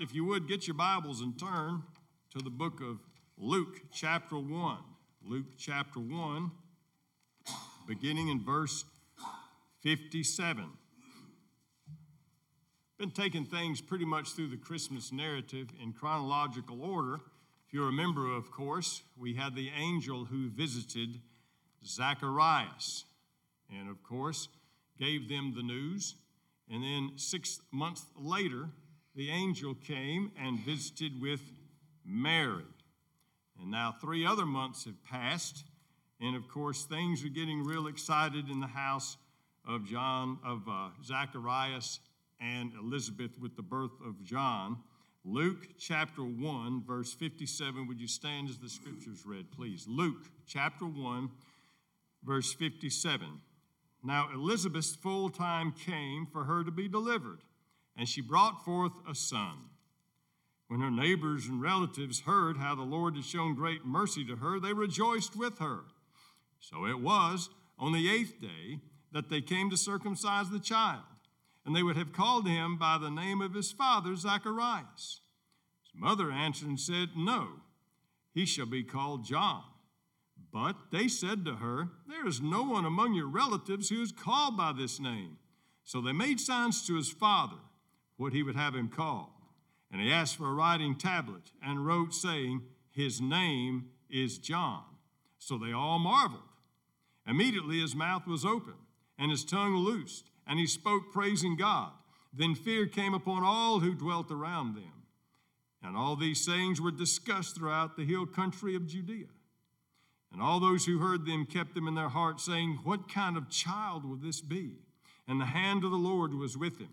If you would, get your Bibles and turn to the book of Luke, chapter 1. Luke, chapter 1, beginning in verse 57. Been taking things pretty much through the Christmas narrative in chronological order. If you remember, of course, we had the angel who visited Zacharias, and of course, gave them the news. And then six months later, the angel came and visited with Mary. And now three other months have passed, and of course, things are getting real excited in the house of John, of uh, Zacharias and Elizabeth with the birth of John. Luke chapter 1, verse 57. Would you stand as the scriptures read, please? Luke chapter 1, verse 57. Now Elizabeth's full time came for her to be delivered and she brought forth a son. When her neighbors and relatives heard how the Lord had shown great mercy to her, they rejoiced with her. So it was on the eighth day that they came to circumcise the child, and they would have called him by the name of his father, Zacharias. His mother answered and said, No, he shall be called John. But they said to her, There is no one among your relatives who is called by this name. So they made signs to his father what he would have him called. And he asked for a writing tablet and wrote, saying, His name is John. So they all marveled. Immediately his mouth was open and his tongue loosed, and he spoke, praising God. Then fear came upon all who dwelt around them. And all these sayings were discussed throughout the hill country of Judea. And all those who heard them kept them in their hearts, saying, What kind of child will this be? And the hand of the Lord was with him.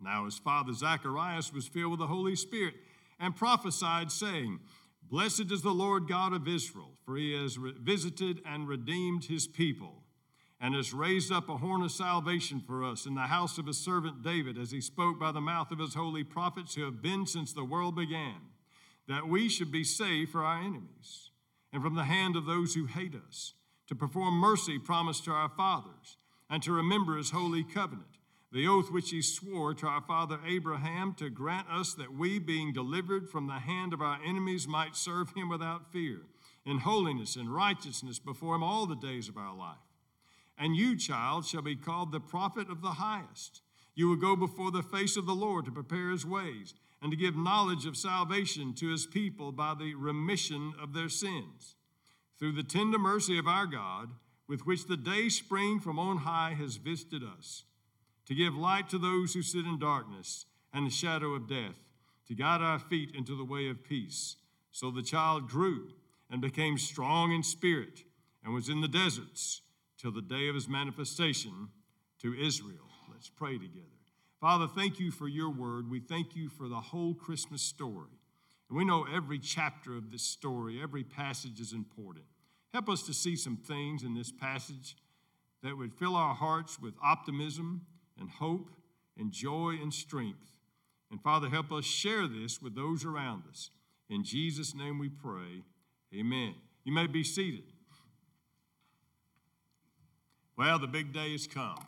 Now his father Zacharias was filled with the Holy Spirit and prophesied, saying, Blessed is the Lord God of Israel, for he has visited and redeemed his people, and has raised up a horn of salvation for us in the house of his servant David, as he spoke by the mouth of his holy prophets who have been since the world began, that we should be saved for our enemies, and from the hand of those who hate us, to perform mercy promised to our fathers, and to remember his holy covenant the oath which he swore to our father Abraham to grant us that we, being delivered from the hand of our enemies, might serve him without fear, in holiness and righteousness before him all the days of our life. And you, child, shall be called the prophet of the highest. You will go before the face of the Lord to prepare his ways and to give knowledge of salvation to his people by the remission of their sins. Through the tender mercy of our God, with which the day spring from on high has visited us to give light to those who sit in darkness and the shadow of death, to guide our feet into the way of peace. So the child grew and became strong in spirit and was in the deserts till the day of his manifestation to Israel. Let's pray together. Father, thank you for your word. We thank you for the whole Christmas story. And we know every chapter of this story, every passage is important. Help us to see some things in this passage that would fill our hearts with optimism and hope and joy and strength. And Father, help us share this with those around us. In Jesus' name we pray. Amen. You may be seated. Well, the big day has come.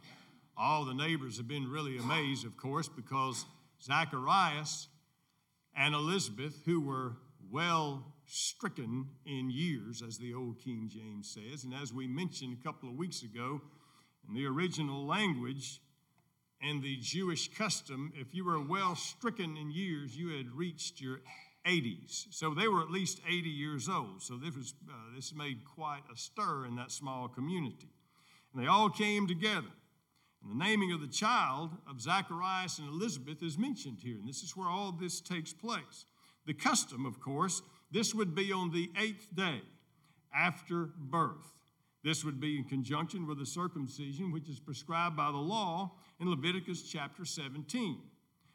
All the neighbors have been really amazed, of course, because Zacharias and Elizabeth, who were well stricken in years, as the old King James says, and as we mentioned a couple of weeks ago, in the original language, and the Jewish custom, if you were well stricken in years, you had reached your 80s. So they were at least 80 years old. So this, was, uh, this made quite a stir in that small community. And they all came together. And the naming of the child of Zacharias and Elizabeth is mentioned here. And this is where all this takes place. The custom, of course, this would be on the eighth day after birth. This would be in conjunction with the circumcision, which is prescribed by the law in Leviticus chapter 17.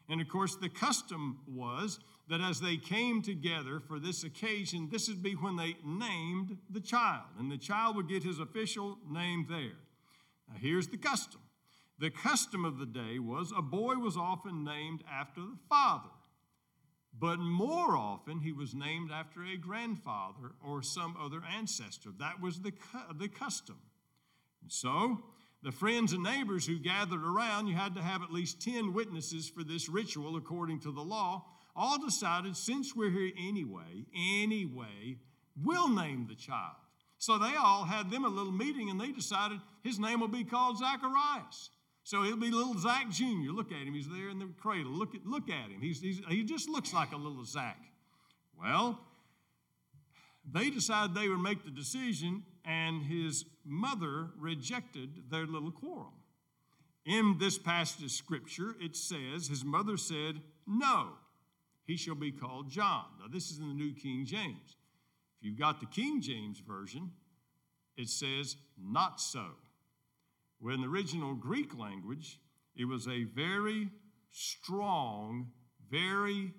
And of course, the custom was that as they came together for this occasion, this would be when they named the child, and the child would get his official name there. Now, here's the custom the custom of the day was a boy was often named after the father, but more often he was named after a grandfather or some other ancestor. That was the, the custom. And so, the friends and neighbors who gathered around, you had to have at least 10 witnesses for this ritual according to the law. all decided since we're here anyway, anyway, we'll name the child. So they all had them a little meeting and they decided his name will be called Zacharias. So it'll be little Zach Jr. Look at him. He's there in the cradle. Look at, look at him. He's, he's, he just looks like a little Zach. Well, they decided they would make the decision, and his mother rejected their little quarrel. In this passage of scripture, it says, His mother said, No, he shall be called John. Now, this is in the New King James. If you've got the King James Version, it says, Not so. Well, in the original Greek language, it was a very strong, very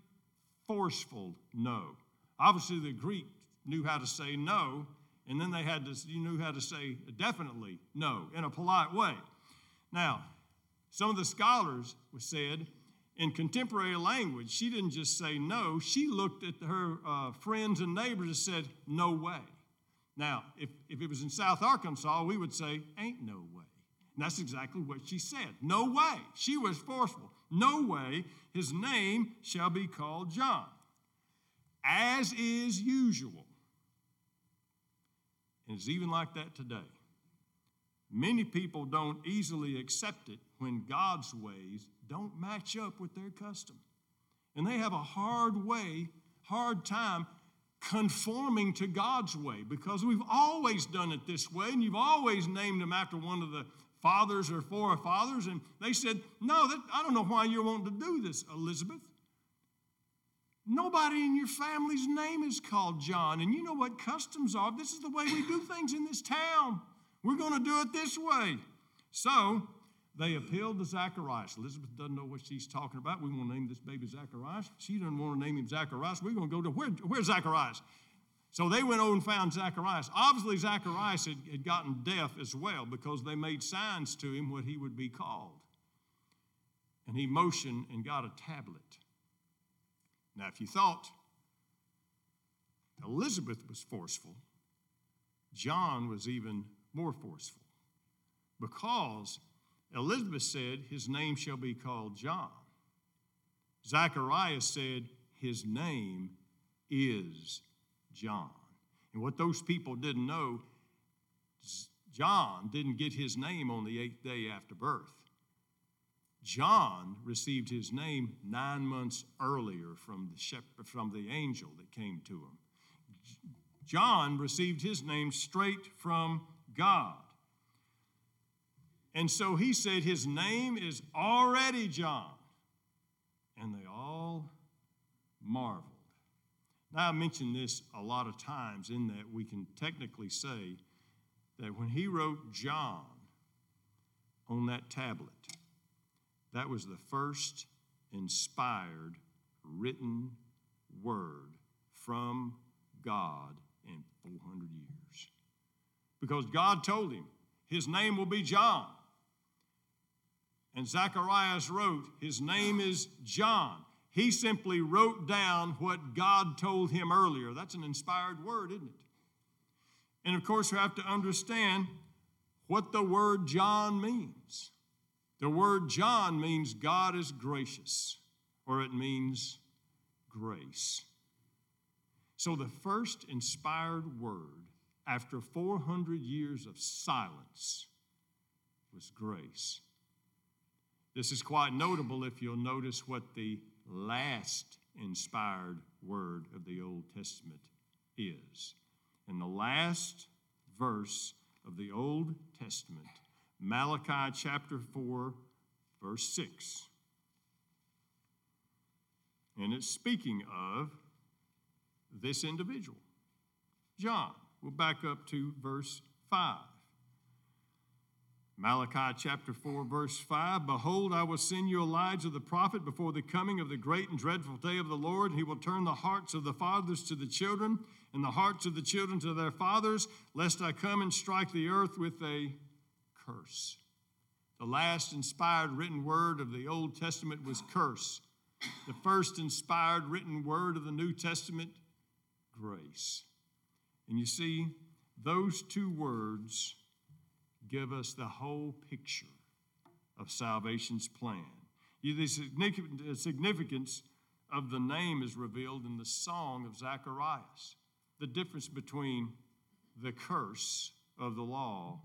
forceful no. Obviously, the Greek knew how to say no, and then they had to, you knew how to say definitely no in a polite way. Now, some of the scholars said in contemporary language, she didn't just say no, she looked at her uh, friends and neighbors and said, no way. Now, if, if it was in South Arkansas, we would say, ain't no way. And that's exactly what she said. No way. She was forceful. No way his name shall be called John. As is usual. And it's even like that today. Many people don't easily accept it when God's ways don't match up with their custom. And they have a hard way, hard time conforming to God's way because we've always done it this way, and you've always named them after one of the fathers or forefathers. And they said, No, that, I don't know why you're wanting to do this, Elizabeth. Nobody in your family's name is called John. And you know what customs are. This is the way we do things in this town. We're going to do it this way. So they appealed to Zacharias. Elizabeth doesn't know what she's talking about. We want to name this baby Zacharias. She doesn't want to name him Zacharias. We're going to go to where, where's Zacharias? So they went over and found Zacharias. Obviously, Zacharias had, had gotten deaf as well because they made signs to him what he would be called. And he motioned and got a tablet. Now, if you thought Elizabeth was forceful, John was even more forceful because Elizabeth said, His name shall be called John. Zacharias said, His name is John. And what those people didn't know, John didn't get his name on the eighth day after birth. John received his name nine months earlier from the, shepherd, from the angel that came to him. John received his name straight from God. And so he said, His name is already John. And they all marveled. Now, I mentioned this a lot of times in that we can technically say that when he wrote John on that tablet, that was the first inspired written word from God in 400 years. Because God told him, His name will be John. And Zacharias wrote, His name is John. He simply wrote down what God told him earlier. That's an inspired word, isn't it? And of course, we have to understand what the word John means. The word John means God is gracious, or it means grace. So the first inspired word after 400 years of silence was grace. This is quite notable if you'll notice what the last inspired word of the Old Testament is. In the last verse of the Old Testament, Malachi chapter 4, verse 6. And it's speaking of this individual, John. We'll back up to verse 5. Malachi chapter 4, verse 5 Behold, I will send you Elijah the prophet before the coming of the great and dreadful day of the Lord. He will turn the hearts of the fathers to the children, and the hearts of the children to their fathers, lest I come and strike the earth with a curse. The last inspired written word of the Old Testament was curse. The first inspired written word of the New Testament, grace. And you see, those two words give us the whole picture of salvation's plan. The significance of the name is revealed in the song of Zacharias. The difference between the curse of the law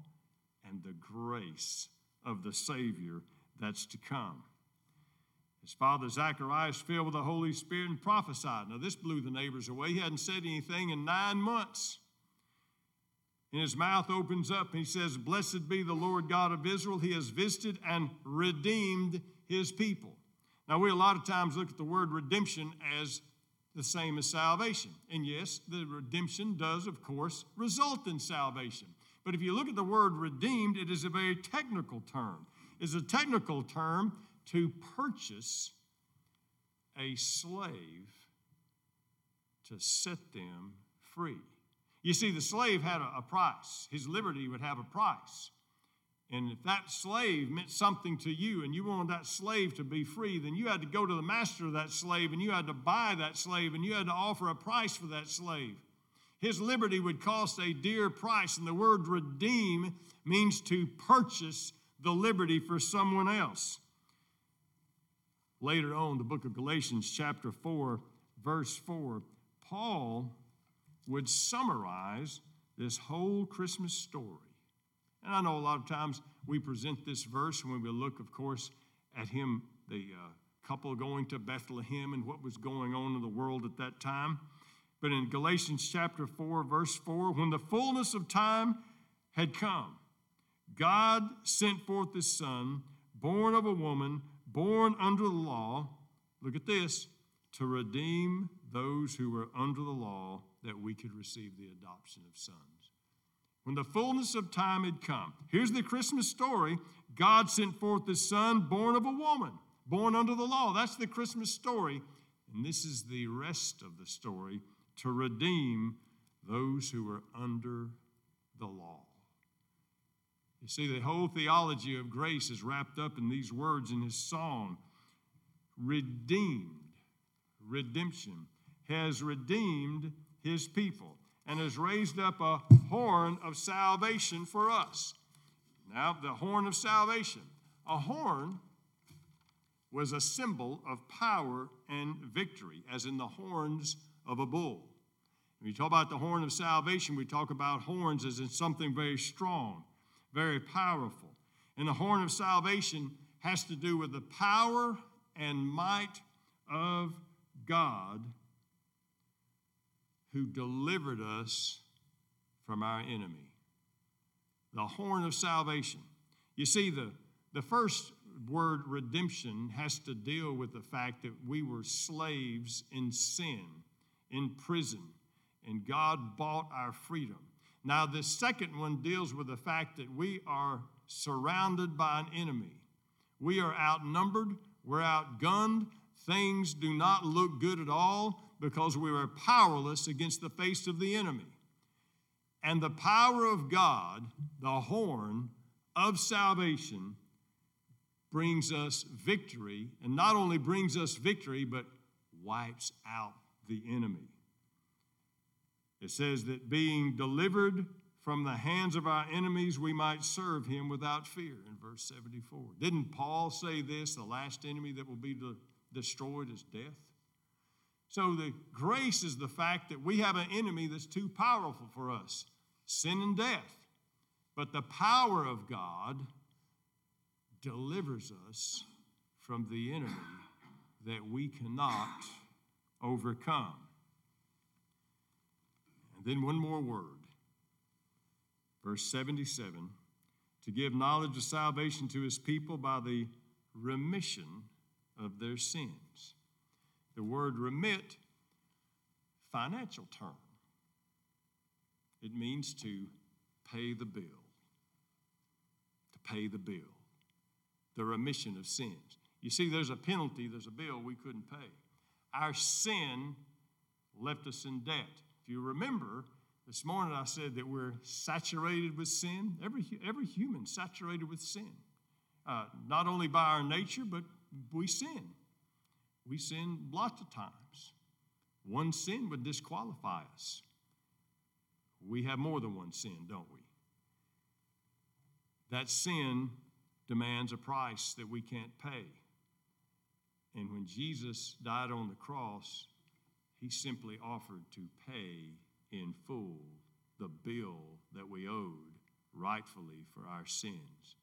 and the grace of the Savior that's to come. His father Zacharias, filled with the Holy Spirit, and prophesied. Now, this blew the neighbors away. He hadn't said anything in nine months. And his mouth opens up and he says, Blessed be the Lord God of Israel. He has visited and redeemed his people. Now, we a lot of times look at the word redemption as the same as salvation. And yes, the redemption does, of course, result in salvation. But if you look at the word redeemed, it is a very technical term. It's a technical term to purchase a slave to set them free. You see, the slave had a, a price, his liberty would have a price. And if that slave meant something to you and you wanted that slave to be free, then you had to go to the master of that slave and you had to buy that slave and you had to offer a price for that slave. His liberty would cost a dear price, and the word redeem means to purchase the liberty for someone else. Later on, the book of Galatians, chapter 4, verse 4, Paul would summarize this whole Christmas story. And I know a lot of times we present this verse when we look, of course, at him, the uh, couple going to Bethlehem and what was going on in the world at that time. But in Galatians chapter 4, verse 4, when the fullness of time had come, God sent forth his Son, born of a woman, born under the law. Look at this to redeem those who were under the law that we could receive the adoption of sons. When the fullness of time had come, here's the Christmas story God sent forth his son, born of a woman, born under the law. That's the Christmas story. And this is the rest of the story to redeem those who were under the law. You see, the whole theology of grace is wrapped up in these words in his song redeemed, redemption, has redeemed his people and has raised up a horn of salvation for us. Now, the horn of salvation. A horn was a symbol of power and victory, as in the horns of a bull. When we talk about the horn of salvation, we talk about horns as in something very strong, very powerful. And the horn of salvation has to do with the power and might of God who delivered us from our enemy. The horn of salvation. You see, the, the first word redemption has to deal with the fact that we were slaves in sin, in prison, and God bought our freedom. Now, the second one deals with the fact that we are surrounded by an enemy. We are outnumbered, we're outgunned, things do not look good at all because we were powerless against the face of the enemy. And the power of God, the horn of salvation, brings us victory, and not only brings us victory, but wipes out the enemy. It says that being delivered from the hands of our enemies, we might serve him without fear in verse 74. Didn't Paul say this? The last enemy that will be destroyed is death. So the grace is the fact that we have an enemy that's too powerful for us sin and death. But the power of God delivers us from the enemy that we cannot overcome. And then one more word. Verse 77 to give knowledge of salvation to his people by the remission of their sins. The word remit, financial term. It means to pay the bill. To pay the bill. The remission of sins. You see, there's a penalty, there's a bill we couldn't pay. Our sin left us in debt. If you remember, this morning I said that we're saturated with sin. Every, every human saturated with sin. Uh, not only by our nature, but we sin. We sin lots of times. One sin would disqualify us. We have more than one sin, don't we? That sin demands a price that we can't pay. And when Jesus died on the cross, he simply offered to pay in full the bill that we owed rightfully for our sins.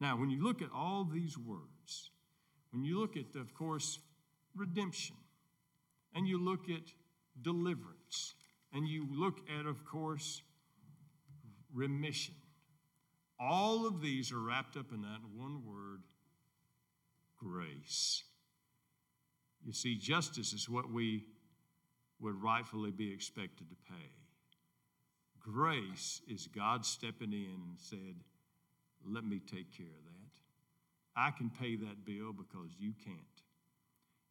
Now, when you look at all these words, when you look at, of course, redemption, and you look at deliverance, and you look at, of course, remission, all of these are wrapped up in that one word grace. You see, justice is what we would rightfully be expected to pay. Grace is God stepping in and said, Let me take care of that. I can pay that bill because you can't.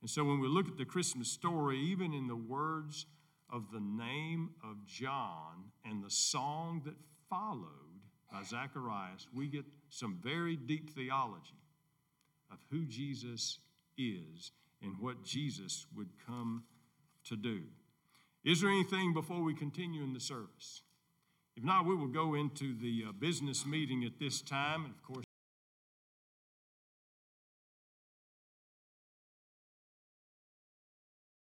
And so when we look at the Christmas story, even in the words of the name of John and the song that followed by Zacharias, we get some very deep theology of who Jesus is and what Jesus would come to do. Is there anything before we continue in the service? If not, we will go into the uh, business meeting at this time. And of course,